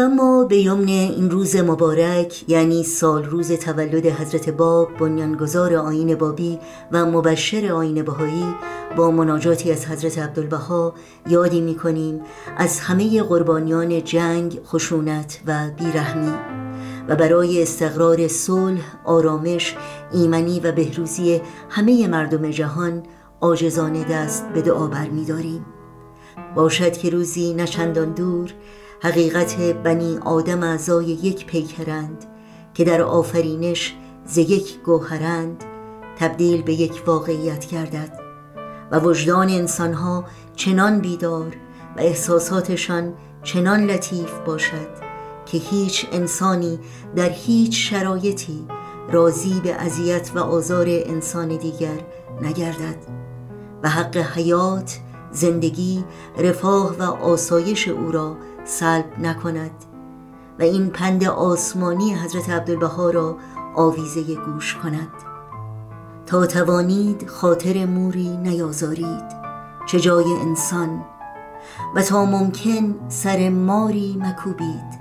و ما به یمن این روز مبارک یعنی سال روز تولد حضرت باب بنیانگذار آین بابی و مبشر آین بهایی با مناجاتی از حضرت عبدالبها یادی می کنیم از همه قربانیان جنگ، خشونت و بیرحمی. و برای استقرار صلح، آرامش، ایمنی و بهروزی همه مردم جهان آجزانه دست به دعا برمیداریم. باشد که روزی نچندان دور حقیقت بنی آدم اعضای یک پیکرند که در آفرینش ز یک گوهرند تبدیل به یک واقعیت گردد و وجدان انسانها چنان بیدار و احساساتشان چنان لطیف باشد که هیچ انسانی در هیچ شرایطی راضی به اذیت و آزار انسان دیگر نگردد و حق حیات زندگی رفاه و آسایش او را سلب نکند. و این پند آسمانی حضرت عبدالبها را آویزه گوش کند. تا توانید خاطر موری نیازارید چه جای انسان. و تا ممکن سر ماری مکوبید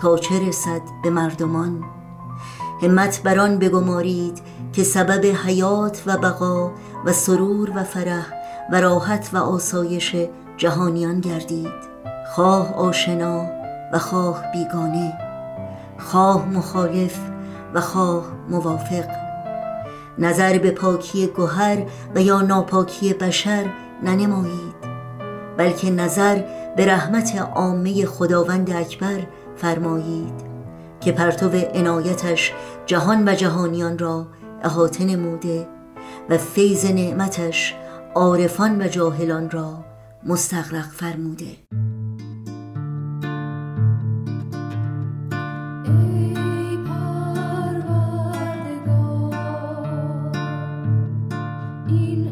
تا چه رسد به مردمان. همت بران بگمارید که سبب حیات و بقا و سرور و فرح و راحت و آسایش جهانیان گردید. خواه آشنا و خواه بیگانه خواه مخالف و خواه موافق. نظر به پاکی گوهر و یا ناپاکی بشر ننمایید بلکه نظر به رحمت عامه خداوند اکبر فرمایید که پرتو عنایتش جهان و جهانیان را احاطه نموده و فیض نعمتش عارفان و جاهلان را مستغرق فرموده. in